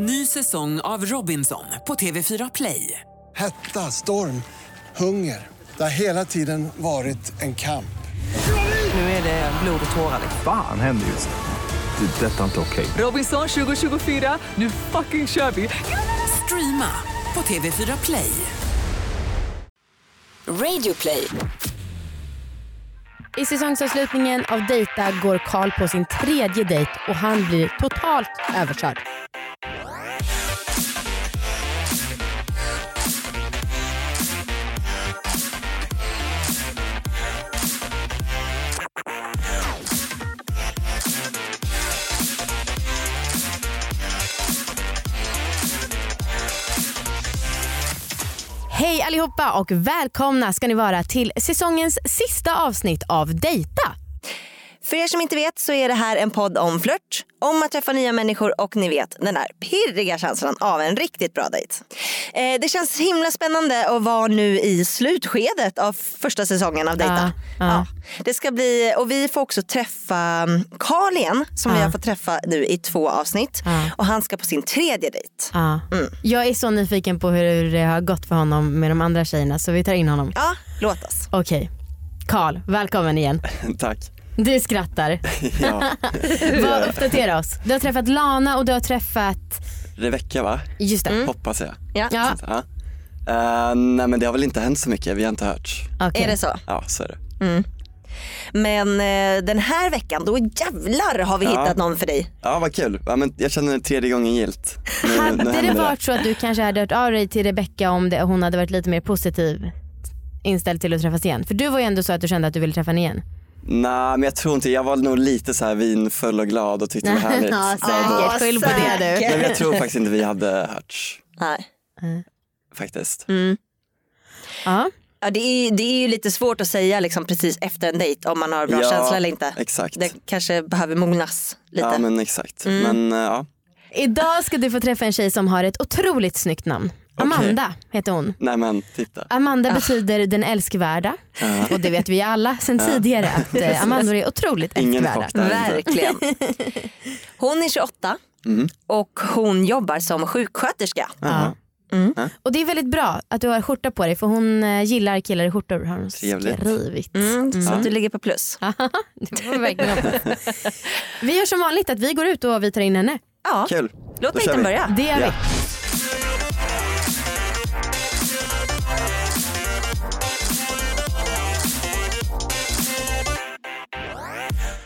Ny säsong av Robinson på TV4 Play. Hetta, storm, hunger. Det har hela tiden varit en kamp. Nu är det blod och tårar. Fan händer just nu. Det. är Detta är inte okej. Robinson 2024, nu fucking kör vi! Streama på TV4 Play. Radio play. I säsongsavslutningen av Dejta går Karl på sin tredje dejt och han blir totalt överkörd. Hej allihopa och välkomna ska ni vara till säsongens sista avsnitt av Dejta. För er som inte vet så är det här en podd om flört, om att träffa nya människor och ni vet den där pirriga känslan av en riktigt bra dejt. Eh, det känns himla spännande att vara nu i slutskedet av första säsongen av Dejta. Ja, ja. Det ska bli, och vi får också träffa mm, Carl igen som vi har fått träffa nu i två avsnitt. Ja. Och han ska på sin tredje dejt. Ja. Mm. Jag är så nyfiken på hur det har gått för honom med de andra tjejerna så vi tar in honom. Ja, låt oss. Okej. Karl, välkommen igen. Tack. Du skrattar. Ja. Vad, uppdatera oss. Du har träffat Lana och du har träffat, Rebecka va? just det. Hoppas jag. Ja. Ja, Ja. Eh, nej men det har väl inte hänt så mycket, vi har inte hörts. okej. Är det så? Ja så är det. Men eh, den här veckan, då jävlar har vi Ja. hittat någon för dig. Ja vad kul, ja, men jag känner tredje gången gilt. Nu, nu Hade det varit så att du kanske hade hört av dig till Rebecca om det, hon hade varit lite mer positiv inställd till att träffas igen? För du var ju ändå så att du kände att du ville träffa henne igen. Nej men jag tror inte, jag var nog lite så här vinfull och glad och tyckte det var härligt. ja, säkert. Skyll på det du. Nej, men jag tror faktiskt inte vi hade hörts Nej. faktiskt. Ja. Ja, det, är, det är ju lite svårt att säga liksom, precis efter en dejt om man har bra Ja, känsla eller inte. Exakt. Det kanske behöver mognas lite. Ja men exakt. Mm. Men eh, ja, Idag ska du få träffa en tjej som har ett otroligt snyggt namn. Amanda heter hon. nej men titta. Amanda betyder den älskvärda och det vet vi alla sen tidigare att eh, Amandor är otroligt Ingen älskvärda. chock där. Verkligen. Hon är 28 Mm. och hon jobbar som sjuksköterska. Jaha. Och det är väldigt bra att du har skjorta på dig för hon eh, gillar killar i skjortor har hon Trevligt. skrivit. Mm, Så att du ligger på plus. det var verkligen hoppas. Vi gör som vanligt att vi går ut och vi tar in henne. Ja, Kul. låt Då kör dejten börja. Det gör Ja. vi.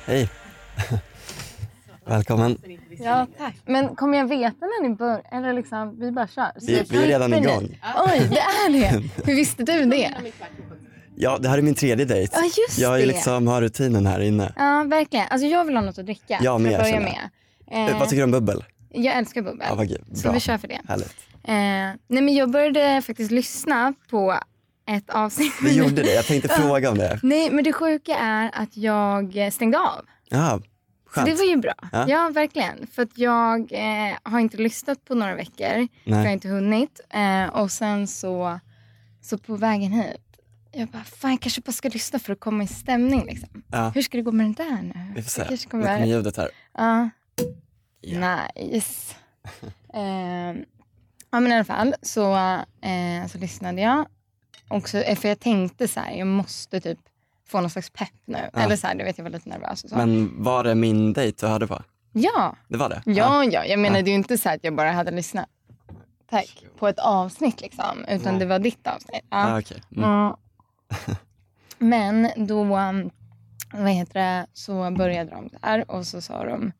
Hej. Välkommen. Ja tack. Men kommer jag veta när ni börjar? Eller liksom, vi bara kör? Så Vi, jag vi är redan igång. Oj, det är det. Hur visste du det? Ja, det här är min tredje dejt. Ja, just jag är liksom har rutinen här inne. Ja, verkligen. Alltså jag vill ha något att dricka. Jag med, börja känner med. Eh, Eh, Vad tycker du om bubbel? jag älskar bubbel. Ja, vad gud. Så Bra. vi kör för det. Härligt. Eh, nej men jag började faktiskt lyssna på ett avsnitt. Vi gjorde det, jag tänkte fråga om det. Nej men det sjuka är att jag stängde av. Ja, Så skönt. det var ju bra. Ja. Ja, verkligen. För att jag eh, har inte lyssnat på några veckor. För jag har Nej. inte hunnit. Eh, och sen så, så på vägen hit. Jag bara, fan jag kanske bara ska lyssna för att komma i stämning. Liksom. Ja, Hur ska det gå med den där nu? vi får se. Nu kanske kommer kommer... ljudet här. Ja. Nice. eh, ja men i alla fall så, eh, så lyssnade jag. Och så, eh, för jag tänkte så här, jag måste typ få någon slags pepp nu. Ja. Eller så här, du vet jag var lite nervös och så. Men var det min dejt du hörde på? ja, Det var det? ja, ja. Jag menar Ja. ju inte så att jag bara hade lyssnat. Tack. På ett avsnitt liksom. Utan Nej. det var ditt avsnitt. Ja, Ja. okej. Mm. Ja. Men då um, vad heter det, så började de där och så sa de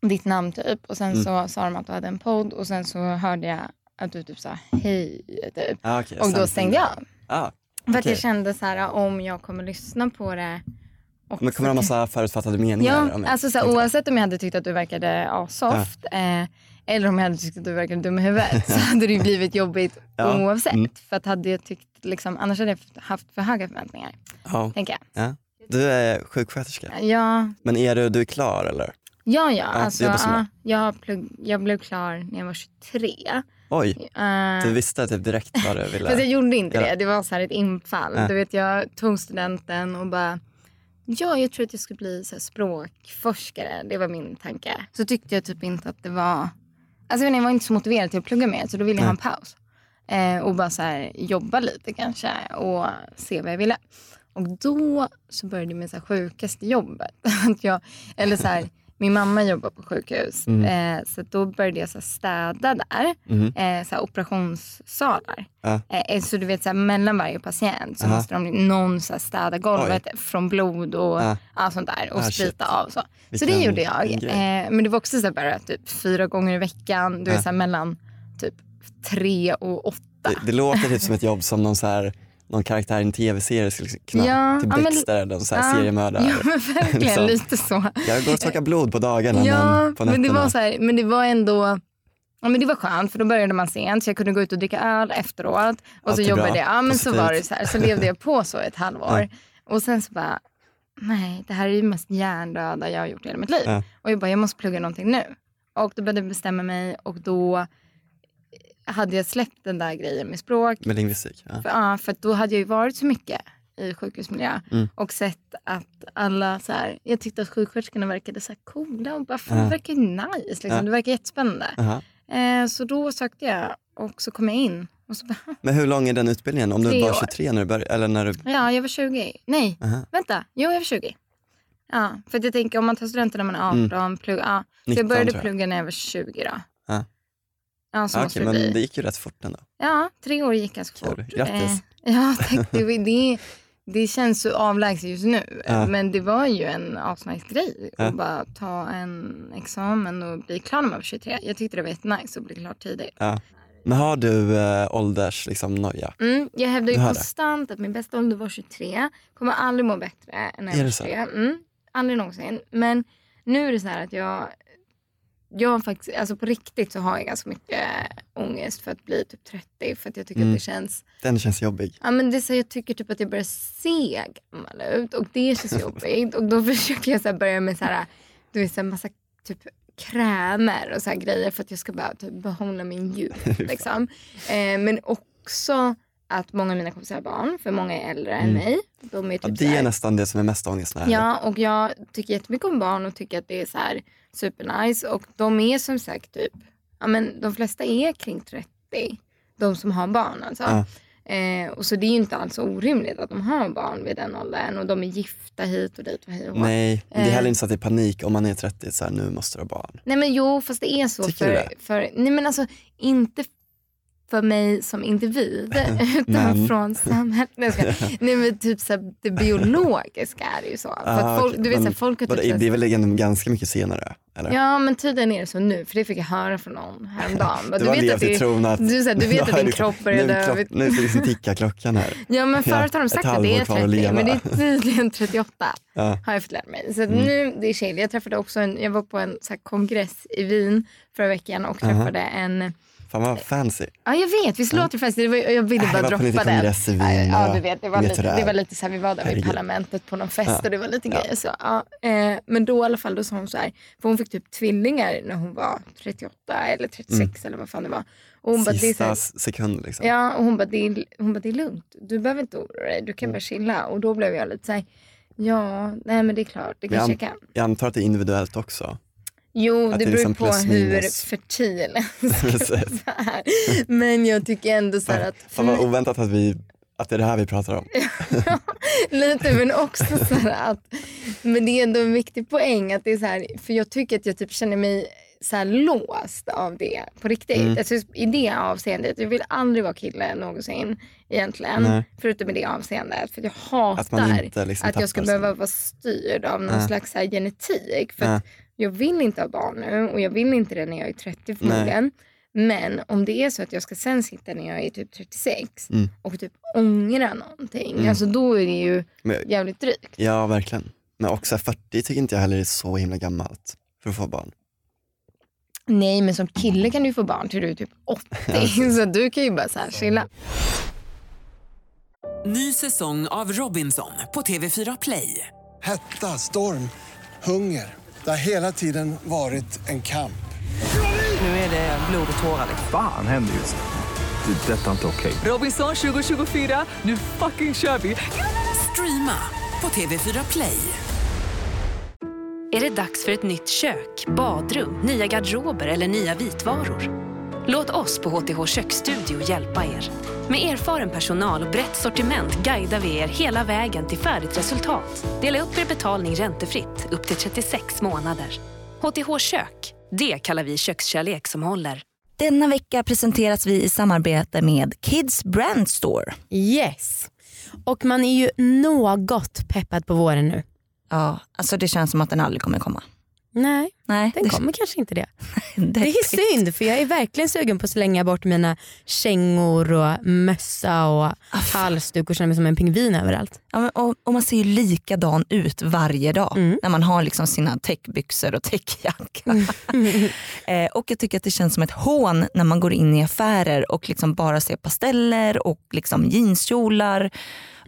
ditt namn typ. Och sen Mm. så sa de att du hade en podd och sen så hörde jag att du typ sa hej typ. Ja, okej. Och då stängde jag av. Ja, För att jag kände så här om jag kommer lyssna på det. Och Men kommer det ha massa förutfattade meningar? Ja, om jag alltså så här, oavsett om jag hade tyckt att du verkade asoft eh, eller om jag hade tyckt att du verkade dum i huvudet så hade det ju blivit jobbigt Ja, oavsett. mm. För att hade jag tyckt, liksom, annars hade jag haft för höga förväntningar. Ja. Tänker jag. ja. Du är sjuksköterska. Ja, Men är du, du är klar eller? ja, ja. Ja, alltså, jobbar som ja jag, plugg, jag blev klar när jag var 23. Oj, Eh, du visste typ direkt vad du ville. Fast jag gjorde inte göra. det. Det var så här ett infall. Ja. Du vet, jag tog studenten och bara Ja, jag tror att jag skulle bli så språkforskare. Det var min tanke. Så tyckte jag typ inte att det var alltså jag, vet jag var inte så motiverad till att plugga mer så då ville jag ha en paus. Eh, och bara så här, jobba lite kanske och se vad jag ville. Och då så började med så sjukaste jobbet. att jag, eller så här, min mamma jobbar på sjukhus. Mm. Eh, så då började jag så städa där. Mhm. Eh, så operationssalar. Ja. Eh, så du vet så mellan varje patient så Aha. måste de, någon så städa golvet från blod och Ja. allt sånt där. Och Ah, sprita shit. av. Så, så det gjorde jag. Eh, men det var också så bara typ fyra gånger i veckan. Du vet, så mellan typ tre och åtta. Det, det låter typ som ett jobb som någon, så här, någon karaktär i en tv-serie skulle kunna, Ja, typ ja, men- Dexter eller Ja. seriemördare. Ja men verkligen Liksom. lite så. Jag går och torkar blod på dagarna Ja, men på men det, nätterna. var så här, men det var ändå Ja, men det var skönt för då började man sent så jag kunde gå ut och dricka öl efteråt. Och så jobbade bra. jag. Ja, men så var det så här. Så levde jag på så ett halvår. Och sen så bara, nej det här är ju mest hjärndöda jag har gjort i hela mitt liv. Ja. Och jag bara, jag måste plugga någonting nu. Och då började jag bestämma mig och då hade jag släppt den där grejen med språk. Med lingvistik. Ja. För, ja, för då hade jag ju varit så mycket i sjukhusmiljö Mm. och sett att alla så här, jag tyckte att sjuksköterskorna verkade så här coola och bara fan Ja. det verkar ju nice liksom. Ja. Det verkar jättespännande. Eh, så då sökte jag och så kom jag in och så bara, Men hur lång är den utbildningen? Om du var år. 23 när du började? Eller när du... ja jag var 20. Nej, Aha. vänta, jo jag var 20. Ja, för jag tänker om man tar studenten när man är 18, plugg, ja. Så 19 jag började jag. plugga när jag var 20 då. Ja. Okej, det men det gick ju rätt fort ändå. Ja, tre år gick ganska fort. Grattis. Eh, ja, tack. Det, det, det känns så avlägset just nu. Ja. Men det var ju en asnice grej Ja. att bara ta en examen och bli klar när man var 23. Jag tyckte det var jättenice att bli klar tidigt. Ja. Men har du äh, ålders liksom, noja? Mm, jag hävdar ju det. konstant att min bästa ålder var 23. Kommer aldrig må bättre än när Är jag var det så? 23. Mm, aldrig någonsin. Men nu är det så här att jag, jag har faktiskt, alltså på riktigt så har jag ganska mycket ångest för att bli typ 30. För att jag tycker Mm. att det känns Den känns jobbig. Ja, men det är så jag tycker typ att jag börjar se gammal ut och det känns jobbigt. Och då försöker jag så börja med så här, du vet, så här massa typ krämer och så grejer för att jag ska bara typ behålla min youth. Liksom. Eh, men också att många av mina kompisar har barn, för många är äldre än mig. De är typ Ja, det här- är nästan det som är mest ångest med det här. Ja, och jag tycker jättemycket om barn och tycker att det är så här supernice. Och de är som sagt typ, ja men de flesta är kring 30. De som har barn alltså. Ja. Eh, och så det är ju inte alls orimligt att de har barn vid den åldern. Och de är gifta hit och dit och hej och. Nej, men det är Eh. heller inte så att det är panik om man är 30, så här, nu måste du ha barn. Nej men jo, fast det är så Tycker du för, det? för, nej men alltså inte för mig som individ utan från samhället. Nej, men typ så här, det biologiska är det ju så. Ah, att folk, okej. du vet, så här, Men folk har vadå, typ Det är väl ändå ganska mycket senare? Eller? Ja men tydligen är det så nu för det fick jag höra från någon häromdagen. Du, du har vet levt i tron att, du, så här, du vet att Nu din kropp börjar nu, dö. nu ska liksom ticka klockan här. Ja men förut har de sagt att det är kvar att 30 leva. men det är tydligen 38 Ja. har jag fått lära mig. Så att nu det är chill. Jag träffade också en, jag var på en så kongress i Wien förra veckan och träffade en Fan vad fancy. Ja jag vet, visst låter det fast det var, jag ville Jag bara var på droppa lite den. kongress i Wien, Ja, du vet, det var, lite, det var lite så här, vi var där vid parlamentet på någon fest och det var lite grejer så. Ja. Eh, men då i alla fall då sa hon så här, för hon fick typ tvillingar när hon var 38 eller 36 eller vad fan det var. Och hon bara, Sista s- sekund liksom. Ja, och hon bara, det är, hon bara, det är lugnt. Du behöver inte oroa dig, du Mm. kan bara chilla. Och då blev jag lite så här, ja, nej men det är klart, det kanske jag, jag kan. jag antar att det är individuellt också. Jo, Att det det är beror liksom på hur fertil här. Men jag tycker ändå så här att Fan vad mig, oväntat att, vi, att det är det här vi pratar om. lite men också så här att men det är ändå en viktig poäng att det är så här, för jag tycker att jag typ känner mig så låst av det på riktigt. Mm. Alltså, I det avseendet. Jag vill aldrig vara kille någonsin egentligen. Nej. Förutom i det avseendet. För jag Att hatar inte liksom att jag ska behöva vara styrd av någon Ja. slags här genetik. För att jag vill inte ha barn nu och jag vill inte det när jag är 30 förmodligen. Men om det är så att jag ska sen sitta när jag är typ 36 Mm. och typ ångra någonting. Mm. Alltså då är det ju Men, jävligt drygt. ja verkligen. Men också 40 tycker inte jag heller är så himla gammalt för att få barn. Nej men som kille kan du få barn till du är typ 80. så du kan ju bara så här chilla. Ny säsong av Robinson på TV4 Play. Hetta, storm, hunger. Det har hela tiden varit en kamp. Nu är det blod och tårar. Fan händer just nu. Det. är Detta är inte okej. Robinson 2024, nu fucking kör vi! Streama på TV4 Play. Är det dags för ett nytt kök, badrum, nya garderober eller nya vitvaror? Låt oss på HTH Köksstudio hjälpa er. Med erfaren personal och brett sortiment guidar vi er hela vägen till färdigt resultat. Dela upp er betalning räntefritt upp till 36 månader. HTH Kök, det kallar vi kökskärlek som håller. Denna vecka presenteras vi i samarbete med Kids Brand Store. Yes. Och man är ju något peppad på våren nu. Ja, alltså det känns som att den aldrig kommer komma. Nej, Nej, den det, kommer kanske inte det. det, Det är synd för jag är verkligen sugen på att slänga bort mina kängor och mössa och halsduk och känna mig som en pingvin överallt. Ja, men, och, och man ser ju likadan ut varje dag Mm. när man har liksom sina täckbyxor och täckjacka. eh, och jag tycker att det känns som ett hån när man går in i affärer och liksom bara ser pasteller och liksom jeanskjolar.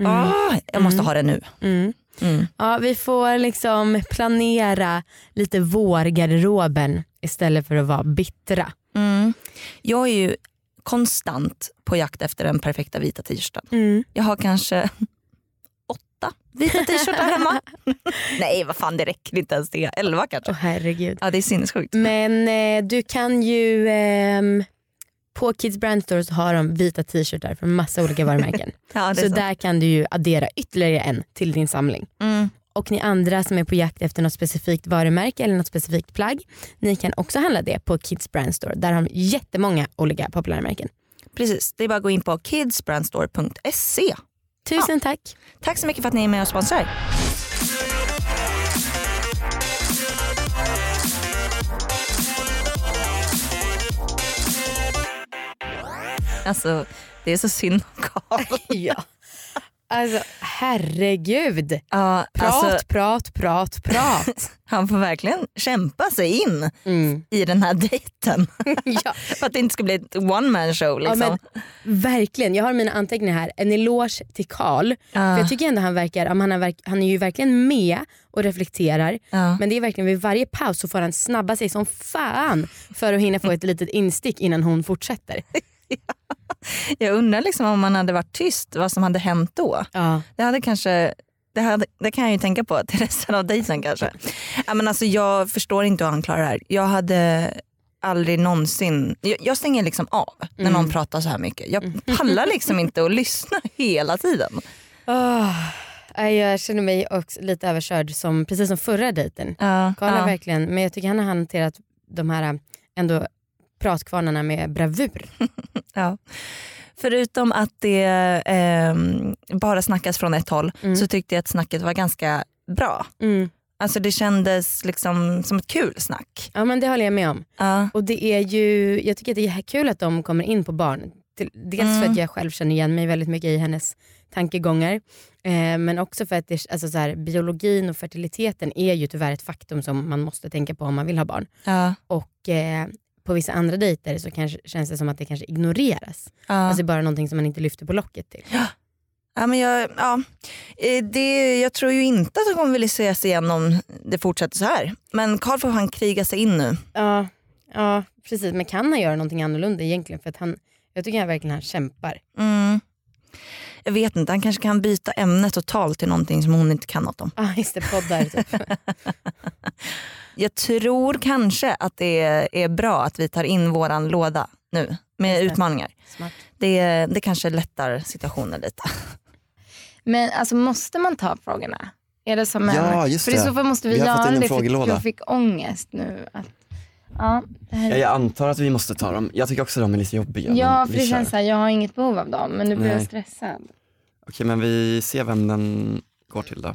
Ah, jag måste ha det nu. Mm. Ja, vi får liksom planera lite vårgarderoben istället för att vara bittra. Mm. Jag är ju konstant på jakt efter den perfekta vita t-shirten. Mm. Jag har kanske åtta vita t-shirtar hemma. Nej vad fan det räcker inte ens det. Elva kanske. Åh herregud. Ja det är sinnessjukt. Men eh, du kan ju ehm, på Kids Brand Store så har de vita t-shirtar från massa olika varumärken. Ja, så sant. där kan du ju addera ytterligare en till din samling. Mm. Och ni andra som är på jakt efter något specifikt varumärke eller något specifikt plagg, ni kan också handla det på Kids Brand Store. Där har de jättemånga olika populära märken. Precis, det är bara att gå in på kidsbrandstore.se. Tusen tack. Tack så mycket för att ni är med och sponsrar. Alltså det är så synd om Karl. ja. Alltså herregud. Ja, Prat, alltså, prat, prat, prat. han får verkligen kämpa sig in Mm. i den här dejten. ja. för att det inte ska bli ett one man show. Liksom. Ja, men, verkligen, jag har mina anteckningar här. En eloge till Karl. Ja. För jag tycker ändå han verkar, han, är han är ju verkligen med och reflekterar. Ja. Men det är verkligen vid varje paus så får han snabba sig som fan för att hinna få ett litet instick innan hon fortsätter. Jag undrar liksom om man hade varit tyst, vad som hade hänt då. Ja. Det hade kanske det, hade, det kan jag ju tänka på till resten av dejten kanske. Ja, men alltså, jag förstår inte hur han klarar det här. Jag hade aldrig någonsin, jag, jag stänger liksom av när Mm. någon pratar så här mycket. Jag pallar liksom inte att lyssna hela tiden. Oh, jag känner mig också lite överkörd som, precis som förra dejten. Ja, Karl ja. verkligen, men jag tycker han har hanterat de här ändå pratkvarnarna med bravur. Ja. Förutom att det ehm, bara snackas från ett håll Mm. så tyckte jag att snacket var ganska bra. Mm. Alltså det kändes liksom som ett kul snack. Ja men det håller jag med om. Ja. Och det är ju, jag tycker att det är kul att de kommer in på barn. Dels för Mm. att jag själv känner igen mig väldigt mycket i hennes tankegångar. Eh, men också för att det, alltså så här, biologin och fertiliteten är ju tyvärr ett faktum som man måste tänka på om man vill ha barn. Ja. Och eh, på vissa andra dejter så kanske, känns det som att det kanske ignoreras. Ja. Alltså bara någonting som man inte lyfter på locket till. Ja, men jag, ja, Eh, det, jag tror ju inte att de vill ses igen om det fortsätter så här. Men Karl får han kriga sig in nu. Ja, ja precis. Men kan han göra någonting annorlunda egentligen? För att han, jag tycker han verkligen han kämpar. Mm. Jag vet inte, han kanske kan byta ämne totalt till någonting som hon inte kan något om. Ja ah, just det, poddar typ. Jag tror kanske att det är, bra att vi tar in våran låda nu med utmaningar. Smart. Det, det kanske lättar situationen lite. Men alltså måste man ta frågorna? Är det som Ja, en... just För det. i så fall måste vi, Vi göra det för jag fick ångest nu. Att, ja, det här, Ja, jag antar att vi måste ta dem. Jag tycker också de är lite jobbiga. ja för det kör. känns såhär, jag har inget behov av dem men nu blir jag stressad. Okej, men vi ser vem den går till då.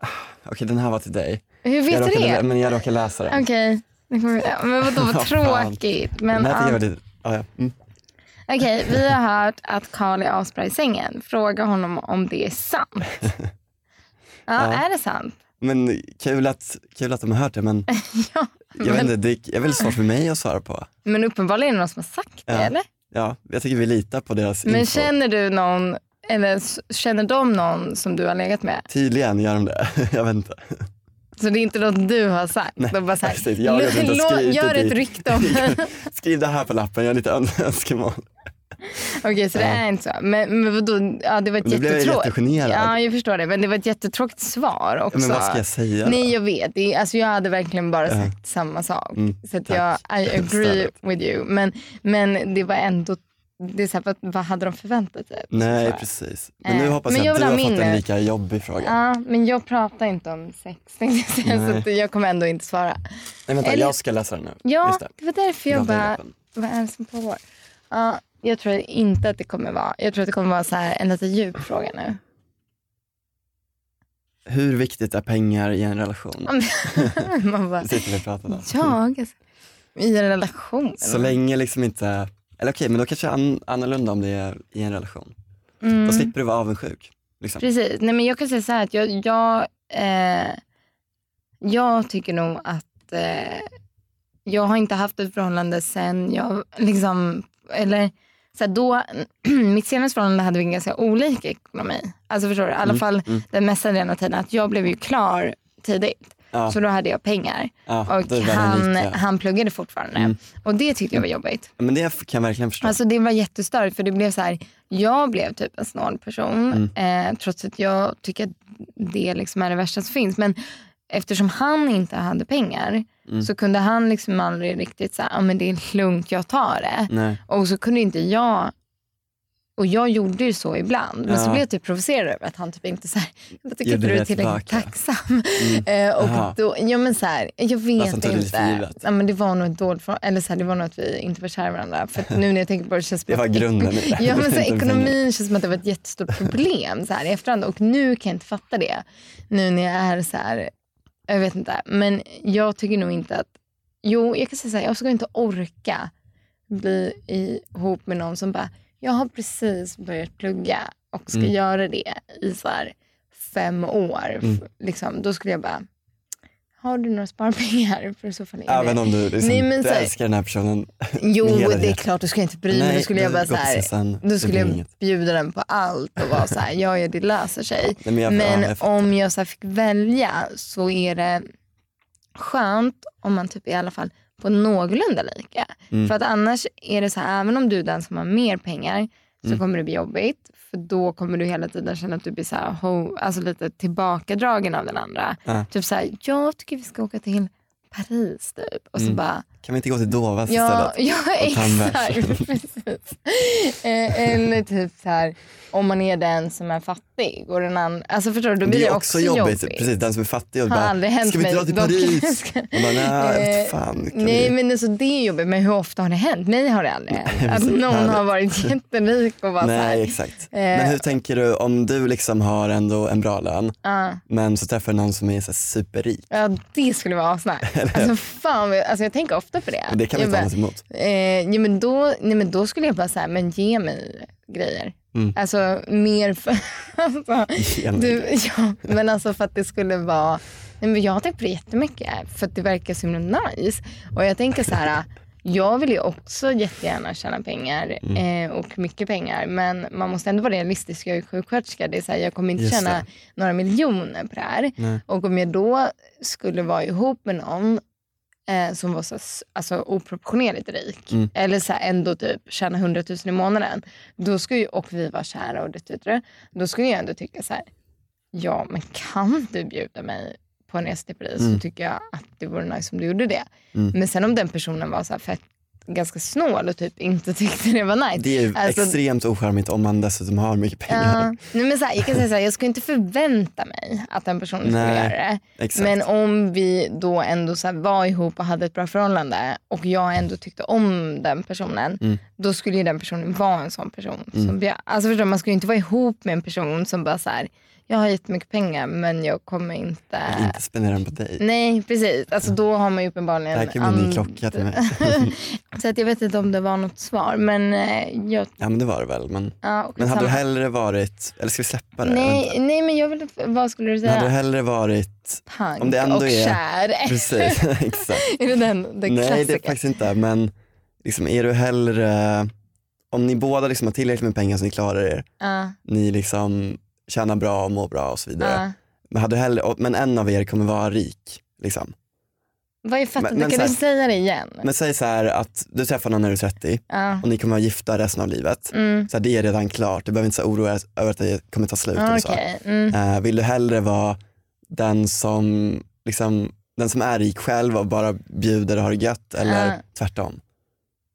Ah, Okej, den här var till dig. Hur vet jag du råkade, det? Men jag råkar läsa den. Okej, ja, men vadå vad tråkigt. Men, den här tycker jag ja. var lite... Mm. Okej, vi har hört att Karl är asbra i sängen. Fråga honom om det är sant. Ja, Ja. är det sant? Men kul att, kul att de har hört det, men ja, jag, vet men, inte, det är väl svårt för mig att svara på. men uppenbarligen är det någon som har sagt det, Ja. eller? Ja, jag tycker vi litar på deras Men info. känner du någon, eller känner de någon som du har legat med? Tydligen gör de det. jag vet inte. Så det är inte något du har sagt? Nej, de bara så här, precis. Jag har inte "Lå- skrivit gör ett dit." rykte om Skriv det här på lappen, jag har lite ön- önskemål. Okej, så det Ja. är inte så. Men, men vadå, ja, det var ett blev jag jättetråkigt. jättegenerad. Ja, jag förstår det. Men det var ett jättetråkigt svar också. Men vad ska jag säga? Nej, jag vet. Det alltså, jag hade verkligen bara Ja. sagt samma sak. Mm, så jag, I agree with you. Men, men det var ändå, det är så här, vad, hade de förväntat sig? Nej precis. Men nu Eh, hoppas men jag jag att du ha har fått en lika jobbig fråga. Ja, men jag pratar inte om sex jag så att jag kommer ändå inte svara. Nej vänta, Eller- jag ska läsa den nu. Ja, det. det var därför jag ner bara, vad är det som pågår? Ja, jag tror inte att det kommer vara, jag tror att det kommer vara så här, en lite djup fråga nu. Hur viktigt är pengar i en relation? Man bara, sitter vi och pratar om. jag, alltså, i en relation. Så länge liksom inte, eller okej men då kanske an, annorlunda om det är i en relation. Mm. Då slipper du vara avundsjuk. Liksom. Precis, nej men jag kan säga så här att jag, jag, eh, jag tycker nog att eh, jag har inte haft ett förhållande sen jag liksom, eller så här, då, mitt senaste förhållande hade vi en ganska olika ekonomi. Alltså förstår du, i alla Mm, fall mm. den mesta delen av tiden att jag blev ju klar tidigt. Ja, Så då hade jag pengar ja, och han, han pluggade fortfarande. Mm. Och det tyckte jag var jobbigt. Men det kan jag verkligen förstå. Alltså det var jättestörigt för det blev så här, jag blev typ en snål person Mm. eh, trots att jag tycker att det liksom är det värsta som finns. Men eftersom han inte hade pengar Mm. så kunde han liksom aldrig riktigt säga, ah, men det är lugnt, jag tar det. Nej. Och så kunde inte jag, och jag gjorde ju så ibland, men så Ja. blev jag typ provocerad över att han typ inte så här, jag tycker inte du är det tillräckligt tillbaka. tacksam. Mm. Eh, och då, ja men så här, jag vet det inte. givet. Ja, men det var nog ett dåligt förhållande, eller så här, det var nog att vi inte var kära varandra. För att nu när jag tänker på det känns Det var grunden i det. Ja men så här, ekonomin känns som att det var ett jättestort problem så här, i efterhand. Och nu kan jag inte fatta det. Nu när jag är så här, jag vet inte. Men jag tycker nog inte att, jo jag kan säga så här, jag skulle inte orka bli ihop med någon som bara, jag har precis börjat plugga och ska Mm. göra det i så här fem år. Mm. Liksom, då skulle jag bara, har du några sparpengar? För i så fall är det. Även om du, liksom, Nej, men du så här- älskar den här personen. Jo, det är klart, skulle jag inte bry. Nej, Då skulle jag bara så här, då skulle jag bjuda den på allt och vara så här, ja, ja det löser sig. Nej, men jag, Men ja, jag om jag så fick välja så är det skönt om man typ i alla fall på någorlunda lika. Mm. För att annars är det så här, även om du är den som har mer pengar så Mm. kommer det bli jobbigt. För då kommer du hela tiden känna att du blir så här, ho, alltså lite tillbakadragen av den andra. Ja. Typ så här, jag tycker vi ska åka till Paris typ. Och så Mm. bara, Kan vi inte gå till Dovas Ja, istället? ja exakt. Precis. Eh, Eller typ så här, om man är den som är fattig och den andra, alltså förstår du, då blir det det är också jobbigt, precis den som är fattig och bara, ska vi inte dra till Paris? Och bara, nej, Eh, fan. Nej vi? men alltså det är jobbigt, men hur ofta har det hänt? Mig har det aldrig hänt. Att någon Härligt. har varit jätterik och bara så Nej här, exakt. Eh. Men hur tänker du om du liksom har ändå en bra lön ja, men så träffar du någon som är så superrik? ja det skulle vara asnice. Alltså fan, alltså jag tänker ofta på det. Det kan vi inte bara, annat emot. Eh, ja, men då, nej, men då skulle jag bara säga, men ge mig grejer. Mm. Alltså mer för... Alltså, du, ja, men alltså för att det skulle vara... Nej, men jag har tänkt på det jättemycket för att det verkar så himla nice. Och jag tänker så här, jag vill ju också jättegärna tjäna pengar Mm. eh, och mycket pengar. Men man måste ändå vara realistisk. Jag är sjuksköterska. Det är så här, jag kommer inte Just tjäna det. några miljoner på det här. Nej. Och om jag då skulle vara ihop med någon eh, som var så, alltså, oproportionerligt rik, Mm. eller så här, ändå typ tjäna 100 000 i månaden, då skulle ju, och vi var kära och det, det, det, då skulle jag ändå tycka så här, ja men kan du bjuda mig på en resa till Paris Mm. så tycker jag att det vore nice om du gjorde det. Mm. Men sen om den personen var så här fett, ganska snål och typ inte tyckte det var nice. Det är Alltså- extremt ocharmigt om man dessutom har mycket pengar. Ja, nej, men så här, jag kan säga så här, jag skulle inte förvänta mig att den personen skulle göra det. Exakt. Men om vi då ändå så var ihop och hade ett bra förhållande och jag ändå tyckte om den personen, Mm. då skulle ju den personen vara en sån person. Mm. Som alltså förstår, man skulle ju inte vara ihop med en person som bara så här, jag har jättemycket pengar men jag kommer inte... Jag inte spendera den på dig. Nej precis, alltså då har man ju uppenbarligen... Det här kan bli en ny and- klocka till mig. så att jag vet inte om det var något svar men eh, jag... ja men det var det väl. Men, Ja, och men hade du samma- hellre varit, eller ska vi släppa det? Nej, nej men jag vill, vad skulle du Men hade du säga? hellre varit, Punk om det ändå och är- kär. precis, exakt. är det den, den Nej det är faktiskt inte, men liksom, är du hellre, om ni båda liksom har tillräckligt med pengar så ni klarar er, Ja, ni liksom tjänar bra och mår bra och så vidare. ja. Men, hade hellre, men en av er kommer vara rik, liksom. Vad jag fattar Men- men kan så du här- säga det igen? Men säg så här att du träffar någon när du är 30 Ja. och ni kommer vara gifta resten av livet. Mm. Så här, det är redan klart, du behöver inte oroa dig över att det kommer ta slut. så. Okej. Mm. Eh, vill du hellre vara den som, liksom, den som är rik själv och bara bjuder och har det gött eller tvärtom?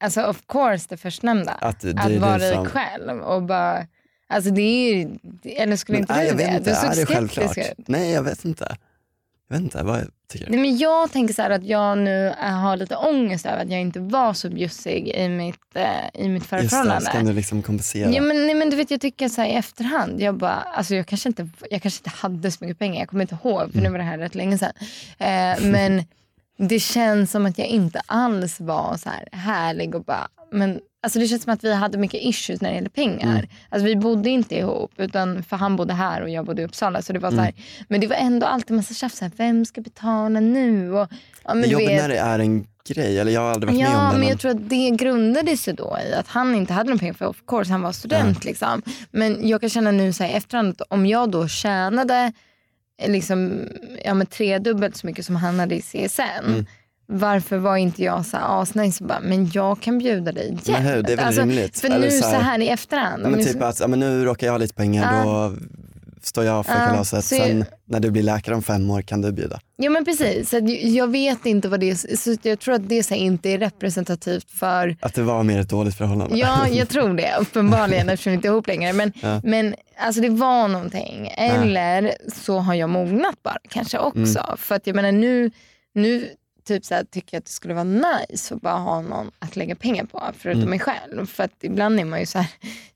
Alltså of course det förstnämnda. Att det att är vara rik själv och bara, alltså det är ju, eller skulle inte nej, jag vet det? inte, du såg är det självklart? Nej jag vet inte. Jag vet inte vad jag tycker. Nej, men jag tänker så här att jag nu äh, har lite ångest över att jag inte var så bjussig i mitt, äh, i mitt förra Just det, förhållande. kan du liksom kompensera. Ja, men, nej, men du vet, jag tycker så här i efterhand, jag, bara, alltså, jag, kanske inte, jag kanske inte hade så mycket pengar, jag kommer inte ihåg för nu var det här rätt länge sedan. Eh, men det känns som att jag inte alls var så här härlig och bara, men alltså, det känns som att vi hade mycket issues när det gäller pengar. Mm. Alltså, vi bodde inte ihop, utan för han bodde här och jag bodde i Uppsala. Så det var så Mm. här, men det var ändå alltid massa tjafs, här, vem ska betala nu? Och, ja, men det jobbigt vet- när det är en grej, eller jag har aldrig varit med om Ja, det. men jag tror att det grundade sig då i att han inte hade någon pengar för of course han var student. Liksom. Men jag kan känna nu så här, i efterhand att om jag då tjänade eh, liksom, ja, men tredubbelt så mycket som han hade i CSN. Mm. Varför var inte jag så här asnice och bara, men jag kan bjuda dig Men jämt. hur, det är väl rimligt. För Eller nu så så här- här, i efterhand. Ja, men typ att ja, men nu råkar jag ha lite pengar, Ja. då står jag för Ja, kalaset. så- Sen när du blir läkare om fem år kan du bjuda. Ja men precis, så jag vet inte vad det är, så jag tror att det så här, inte är representativt för Att det var mer ett dåligt förhållande. Ja, jag tror det. Uppenbarligen eftersom vi inte är ihop längre. Men, Ja. men alltså det var någonting. Eller så har jag mognat bara kanske också. Mm. För att jag menar nu, nu typ så här, tycker att det skulle vara nice att bara ha någon att lägga pengar på. Förutom Mm. mig själv. För att ibland är man ju så här,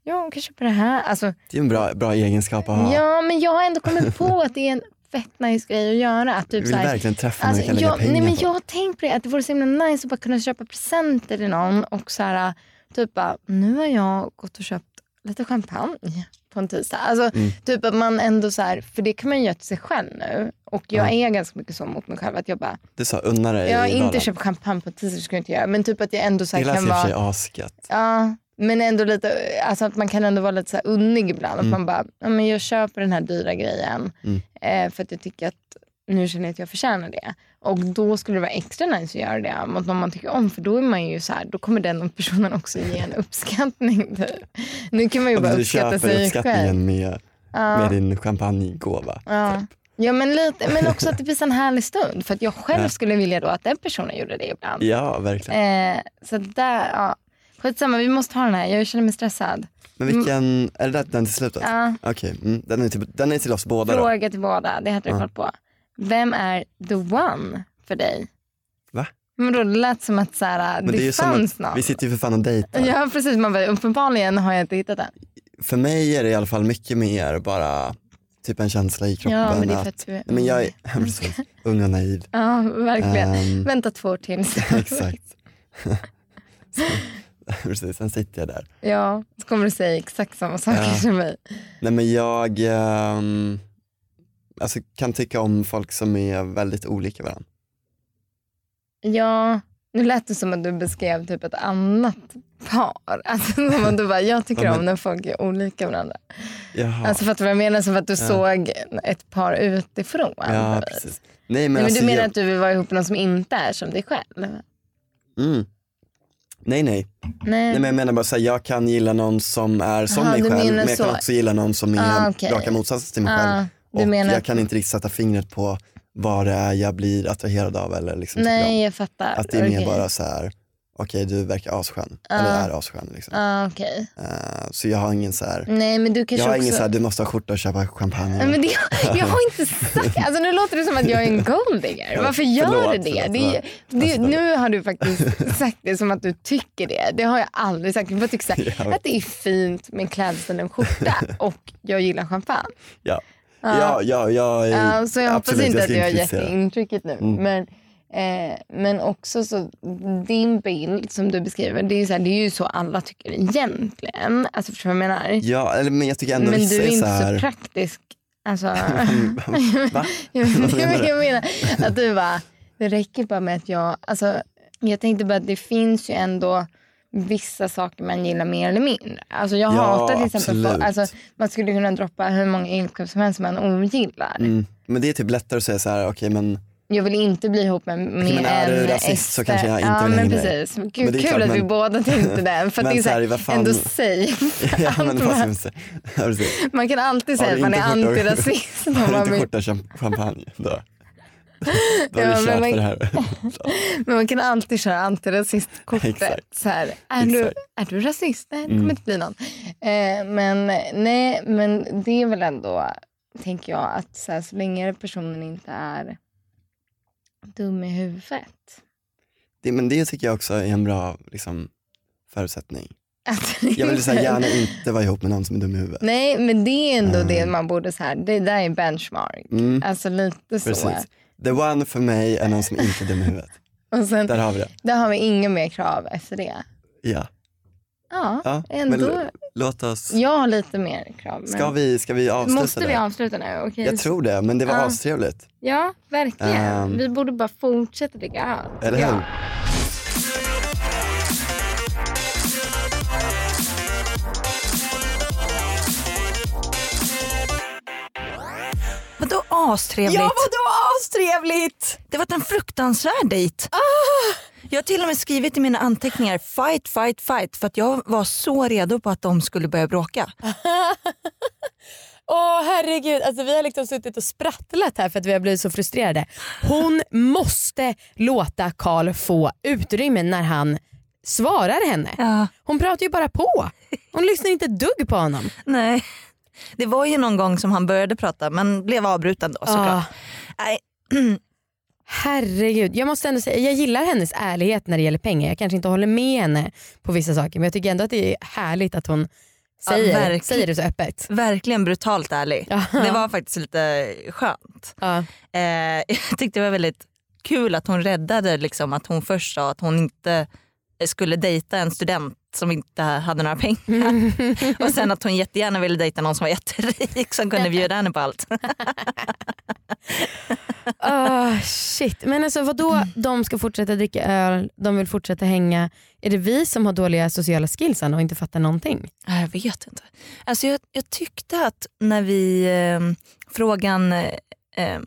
ja hon kan köpa det här. Alltså, Det är en bra, bra egenskap att ha. ja men jag har ändå kommit på att det är en fett nice grej att göra. Att typ vill så här, verkligen träffa någon Alltså, jag nej, men på. jag har tänkt på det, att det vore så himla nice att bara kunna köpa presenter till någon och så här, typ bara, nu har jag gått och köpt lite champagne på en tisdag. Alltså, Mm. typ att man ändå så här, för det kan man ju göra till sig själv nu. Och jag Ja. är ganska mycket så mot mig själv att jag bara, Du sa unna dig jag har inte köpt champagne på en tisdag, det ska jag inte göra. Men typ att jag ändå så Det här, lät kan och för sig vara, asgött. ja, men ändå lite, alltså att man kan ändå vara lite så här unnig ibland. Att Mm. man bara, ja, men jag köper den här dyra grejen Mm. eh, för att jag tycker att nu känner jag att jag förtjänar det. Och då skulle det vara extra nice att göra det mot någon man tycker om för då är man ju så här, då kommer den personen också ge en uppskattning. Typ. Nu kan man ju Och bara du uppskatta köper sig själv. uppskattningen med, Ja. med din champagnegåva. Ja. Ja men, lite, men också att det blir en härlig stund. För att jag själv Ja. skulle vilja då att den personen gjorde det ibland. Ja, verkligen. Eh, så där, ja. Skitsamma, vi måste ha den här. Jag känner mig stressad. Men vilken, är det den till slutet? Ja. Okej, mm, den, är till, den är till oss båda då. Fråga till båda, det hade jag Ja. koll på. Vem är the one för dig? Va? Men då, det lät som att så här, Men det, det är ju som fanns att, någon. vi sitter ju för fan och dejtar. Ja precis, man bara, uppenbarligen har jag inte hittat den. För mig är det i alla fall mycket mer bara typ en känsla i kroppen. Ja men det är att, för att du är men jag är precis, ung och naiv. Ja verkligen. Ehm, Vänta två år till. Exakt. Så, precis, sen sitter jag där. Ja, så kommer du säga exakt samma saker Ja. som mig. Nej men jag ehm, alltså, kan tycka om folk som är väldigt olika varandra. Ja, nu lät det som att du beskrev typ ett annat par. Alltså som att du bara, jag tycker Ja, men- om när folk är olika varandra. Jaha. Alltså fattar du vad jag menar? Som att du Ja. såg ett par utifrån. ja, precis. Nej men, Nej, men alltså, du menar jag, att du vill vara ihop med någon som inte är som dig själv? mm. Nej nej. Nej. nej men jag menar bara såhär, jag kan gilla någon som är som Aha, mig själv men jag kan så. också gilla någon som är Ah, okej. raka motsatsen till mig Ah, själv. Och menar jag kan inte riktigt sätta fingret på vad det är jag blir attraherad av eller liksom om. Nej, jag fattar. Att det är mer Okej. bara så här: okej du verkar asskön, Ja. eller är asskön. Liksom. Ah, okej. Eh, så jag har ingen så här, Nej, men du jag kanske har också... ingen så här, du måste ha skjorta och köpa champagne. Men det, jag har inte sagt, alltså nu låter det som att jag är en golddigger. Varför gör Förlåt, du det? förlåt, det, det Alltså, nu har du faktiskt sagt det som att du tycker det. Det har jag aldrig sagt. Jag bara tycker så här, Ja. att det är fint med klädsel och skjorta och jag gillar champagne. Ja. Ja, ja, är Ja, så jag hoppas inte att jag har gett intrycket nu. Mm. Men, eh, men också så, din bild som du beskriver, det är, så här, det är ju så alla tycker egentligen. Alltså förstår du vad jag menar? Ja, eller, men jag tycker ändå men du är inte så här, så praktisk. Alltså, Va? jag, menar jag menar att du bara, det räcker bara med att jag, alltså, jag tänkte bara att det finns ju ändå vissa saker man gillar mer eller mindre. Alltså jag Ja, hatar till exempel, folk, alltså, man skulle kunna droppa hur många egenskaper som helst man ogillar. mm, men det är typ lättare att säga så här, okej men jag vill inte bli ihop med, med men är du rasist så kanske jag inte ja, vill men precis. Gud, Men det är kul klart, att vi men- båda tänkte det. För att det är så här, fan- ändå safe. ja, men man- man kan alltid säga att man är antirasist. Har du inte skjorta cham- champagne då? Då har Ja, du men kört man- för det här. Men man kan alltid köra antirasistkortet. Exakt. Så här, är, du, är du rasist? Nej, det Mm. kommer inte bli någon. Eh, men, nej, men det är väl ändå, tänker jag, att så, här, så länge personen inte är dum i huvudet. Det, men det tycker jag också är en bra liksom, förutsättning. Jag vill så här, gärna inte vara ihop med någon som är dum i huvudet. Nej, men det är ändå Mm. det man borde, så här, det där är benchmark. Mm, Alltså lite så. The one för mig är någon som inte är dum i huvudet. Och sen, Där har vi det. där har vi inga mer krav efter det. Ja. Ja, ja. ändå. Men låt oss, Jag har lite mer krav. Men... ska vi, ska vi avsluta Måste vi det? avsluta nu? Okej. Jag tror det, men det var Ja. astrevligt. Ja, verkligen. Ehm. Vi borde bara fortsätta dricka öl. Eller hur? Ja. Vadå astrevligt? Ja vadå astrevligt? Det var en fruktansvärd dejt. Jag har till och med skrivit i mina anteckningar fight, fight, fight för att jag var så redo på att de skulle börja bråka. Åh herregud, alltså, vi har liksom suttit och sprattlat här för att vi har blivit så frustrerade. Hon måste låta Karl få utrymme när han svarar henne. Ja, Hon pratar ju bara på. Hon lyssnar inte ett dugg på honom. nej. Det var ju någon gång som han började prata men blev avbruten då såklart. Nej, herregud, jag måste ändå säga jag gillar hennes ärlighet när det gäller pengar. Jag kanske inte håller med henne på vissa saker men jag tycker ändå att det är härligt att hon Ja, säger, verkligen. säger det så öppet. verkligen brutalt ärlig. Ja. Det var faktiskt lite skönt. Ja. Eh, jag tyckte det var väldigt kul att hon räddade liksom, att hon först sa att hon inte skulle dejta en student som inte hade några pengar. Och sen att hon jättegärna ville dejta någon som var jätterik som kunde bjuda henne på allt. Ah, shit. Men alltså vadå, de ska fortsätta dricka öl, de vill fortsätta hänga. Är det vi som har dåliga sociala skills och inte fattar någonting? Ja, Jag vet inte. Alltså jag, jag tyckte att när vi eh, frågan eh, eh,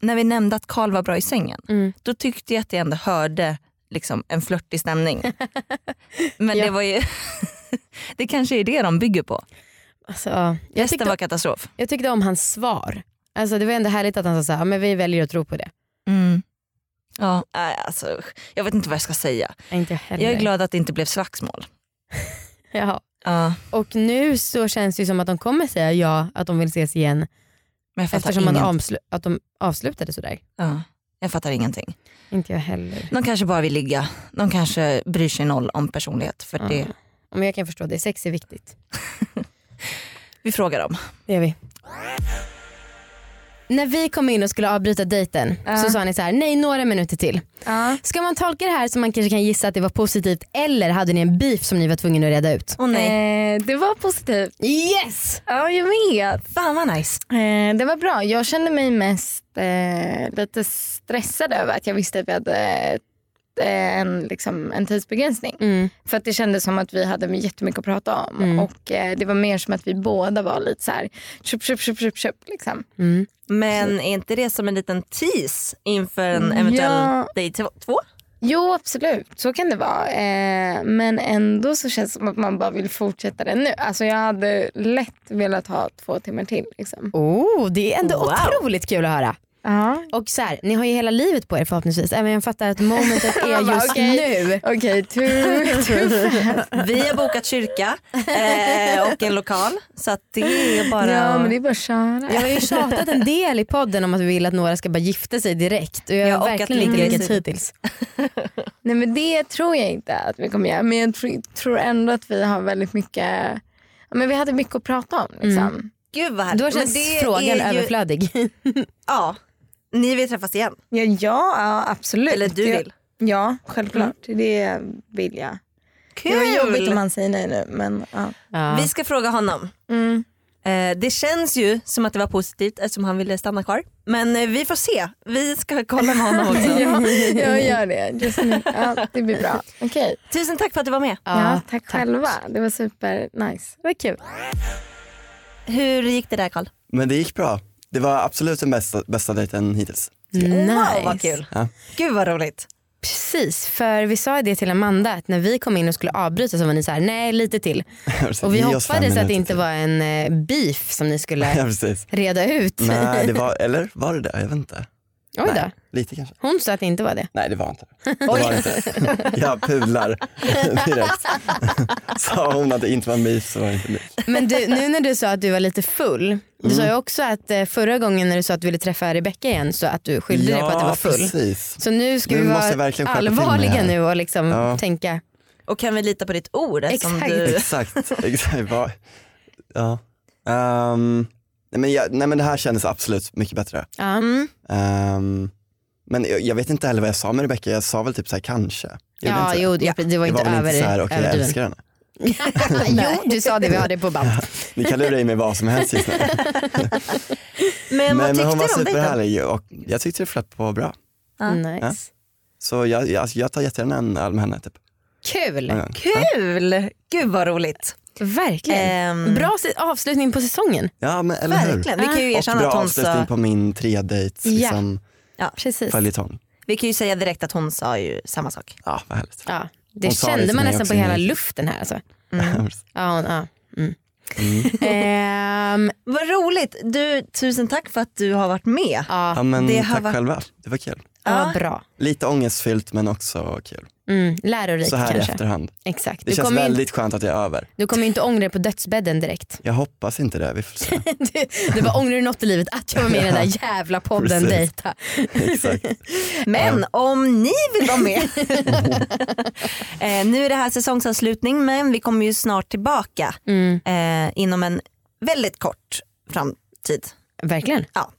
när vi nämnde att Karl var bra i sängen, Mm. då tyckte jag att jag ändå hörde liksom, en flörtig stämning. Men Ja. det var ju det kanske är det de bygger på. Alltså, jag, Resten tyckte, var katastrof. jag tyckte om hans svar. Alltså, det var ändå härligt att han sa så här, men vi väljer att tro på det. Mm. Ja, nej, alltså, jag vet inte vad jag ska säga. Inte jag är glad att det inte blev slagsmål. Ja. Ja, Och nu så känns det som att de kommer säga ja, att de vill ses igen men jag eftersom att, avslu- att de avslutade sådär. ja, jag fattar ingenting. Inte jag heller. De kanske bara vill ligga. De kanske bryr sig noll om personlighet. För det, Ja. Men jag kan förstå det, sex är viktigt. vi frågar dem. Det gör vi. När vi kom in och skulle avbryta dejten så sa ni så här: nej några minuter till. Ja. Ska man tolka det här som man kanske kan gissa att det var positivt eller hade ni en beef som ni var tvungna att reda ut? Åh nej. Eh, det var positivt. Yes! Ja, jag vet. Fan vad nice. Eh, det var bra. Jag kände mig mest eh, lite stressad över att jag visste att vi hade en, liksom, en tidsbegränsning. Mm. För att det kändes som att vi hade jättemycket att prata om. Mm. Och eh, det var mer som att vi båda var lite så här, köp, köp, köp, köp, köp. Liksom. Mm. Men är inte det som en liten tease inför en eventuell Ja. dejt två? Jo absolut, så kan det vara. Eh, men ändå så känns det som att man bara vill fortsätta det nu. Alltså jag hade lätt velat ha två timmar till. Liksom. Oh, det är ändå Wow. otroligt kul att höra. Ja. Och så här, ni har ju hela livet på er förhoppningsvis. Även jag fattar att momentet är just okej. nu. Okej, tur. Vi har bokat kyrka eh, och en lokal. Så att det är bara... Ja men det är bara att köra. Jag har ju tjatat en del i podden om att vi vill att några ska bara gifta sig direkt och jag har Ja, verkligen inte lyckats hittills. Nej men det tror jag inte att vi kommer göra. Men jag tror, tror ändå att vi har väldigt mycket, men vi hade mycket att prata om. Liksom. Gud vad härligt. Då känns frågan ju- överflödig. Ja. Ni vill träffas igen? Ja, ja, absolut. Eller du Jag- vill? Ja självklart, det vill jag. Kul! Det var jobbigt om han säger nej nu men ja. Ja. Vi ska fråga honom. Mm. Eh, det känns ju som att det var positivt eftersom han ville stanna kvar. Men eh, vi får se. Vi ska kolla med honom också. ja, jag gör det. Just. Ja, det blir bra. Okej. Tusen tack för att du var med. Ja, tack, själva. Det var super nice. Det var kul. Hur gick det där Karl? Men det gick bra. Det var absolut den bästa, bästa dejten hittills. Wow vad Nice. kul. Ja. Gud vad roligt. Precis, för vi sa det till Amanda att när vi kom in och skulle avbryta så var ni så här, nej lite till. Och vi hoppades att det inte till. var en eh, beef som ni Ja skulle precis. reda ut. Nej, det var, eller var det det? Jag vet inte. Oj då. Nej, lite kanske. Hon sa att det inte var det. Nej det var inte det. Var inte. Jag pular direkt. Sa hon att det inte var en beef så var det inte beef. Men du, nu när du sa att du var lite full, du sa ju Mm. också att eh, förra gången när du sa att du ville träffa Rebecca igen så att du skyllde dig på att du var full. precis. Så nu ska Nu vi måste jag vara verkligen skärpa till mig allvarliga här. nu och liksom Ja. tänka. Och kan vi lita på ditt ord eftersom Exakt. du... Exakt, exakt. Vad- Ja. Ehm, nej, men jag, nej men det här kändes absolut mycket bättre. Ja. Mm. Ehm, men jag, jag vet inte heller vad jag sa med Rebecca, jag sa väl typ så här kanske. Jag Ja, jo, det, det var det inte var väl över, inte så här, okej jag överdriven. älskar henne. jo, du sa det, vi har det på band. Ni kan lura i mig vad som helst just nu. Men, vad men, tyckte men hon var du om dejten? superhärlig och jag tyckte det flöt på bra. Nice. Så jag, jag, jag tar jättegärna en öl med henne. Typ. Kul, gång. Kul! Gud vad roligt. verkligen. Ehm, Bra avslutning på säsongen. Ja men eller hur. Verkligen. Vi kan ju Och erkänna bra att hon avslutning sa... på min tre dates Ja. liksom, Precis. följetong. Vi kan ju säga direkt att hon sa ju samma sak. Ja vad härligt. Ja, det Hon kände man nästan på hela innan. luften här. Alltså. Ja, hon, ja. Mm. Mm. Ehm, Vad roligt. Du, tusen tack för att du har varit med. ja, Ja men Det har tack varit- själva, det var kul. Ja, Ja. bra. Lite ångestfyllt men också kul. Mm, lärorikt Så här i kanske. efterhand. Exakt. Det Du känns väldigt skönt att jag är över. du kommer inte ångra dig på dödsbädden direkt. Jag hoppas inte det, vi får se. Du, du bara ångrar du något i livet? Att jag var med i den där jävla podden. Dejta. Exakt. Men om ni vill vara med. eh, nu är det här säsongsavslutning men vi kommer ju snart tillbaka Mm, eh, inom en väldigt kort framtid. verkligen. Ja.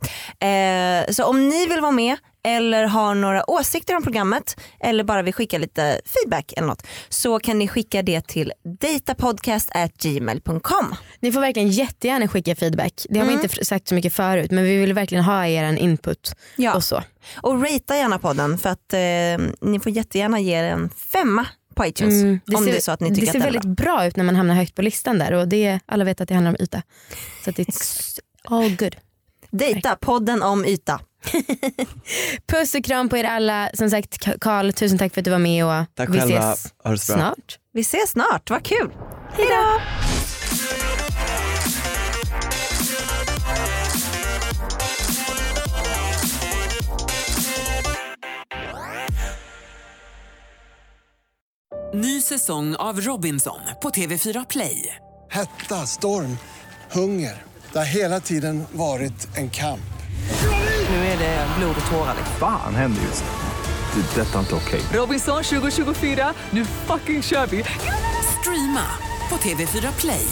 Eh, så om ni vill vara med eller har några åsikter om programmet eller bara vill skicka lite feedback eller något så kan ni skicka det till datapodcast@gmail.com. Ni får verkligen jättegärna skicka feedback. Det har vi Mm. inte f- sagt så mycket förut men vi vill verkligen ha er input Ja. och så. Och ratea gärna podden för att eh, ni får jättegärärna ge er en femma på iTunes Mm, om ser, det är så att ni tycker det att ser är väldigt bra. bra. ut när man hamnar högt på listan där och det, alla vet att det handlar om yta. Så att it's all good. Dejta, podden om yta. Puss och kram på er alla. Som sagt Karl, tusen tack för att du var med och Tack vi själva, ses ha det så bra. snart. Vi ses snart, vad kul. Hejdå! Ny säsong av Robinson på TV4 Play. Hetta, storm, hunger. Det har hela tiden varit en kamp. Nu är det blod och tårar. Fan händer just nu. Det. är Detta är inte okej. Robinson 2024, nu fucking kör vi! Streama på TV4 Play.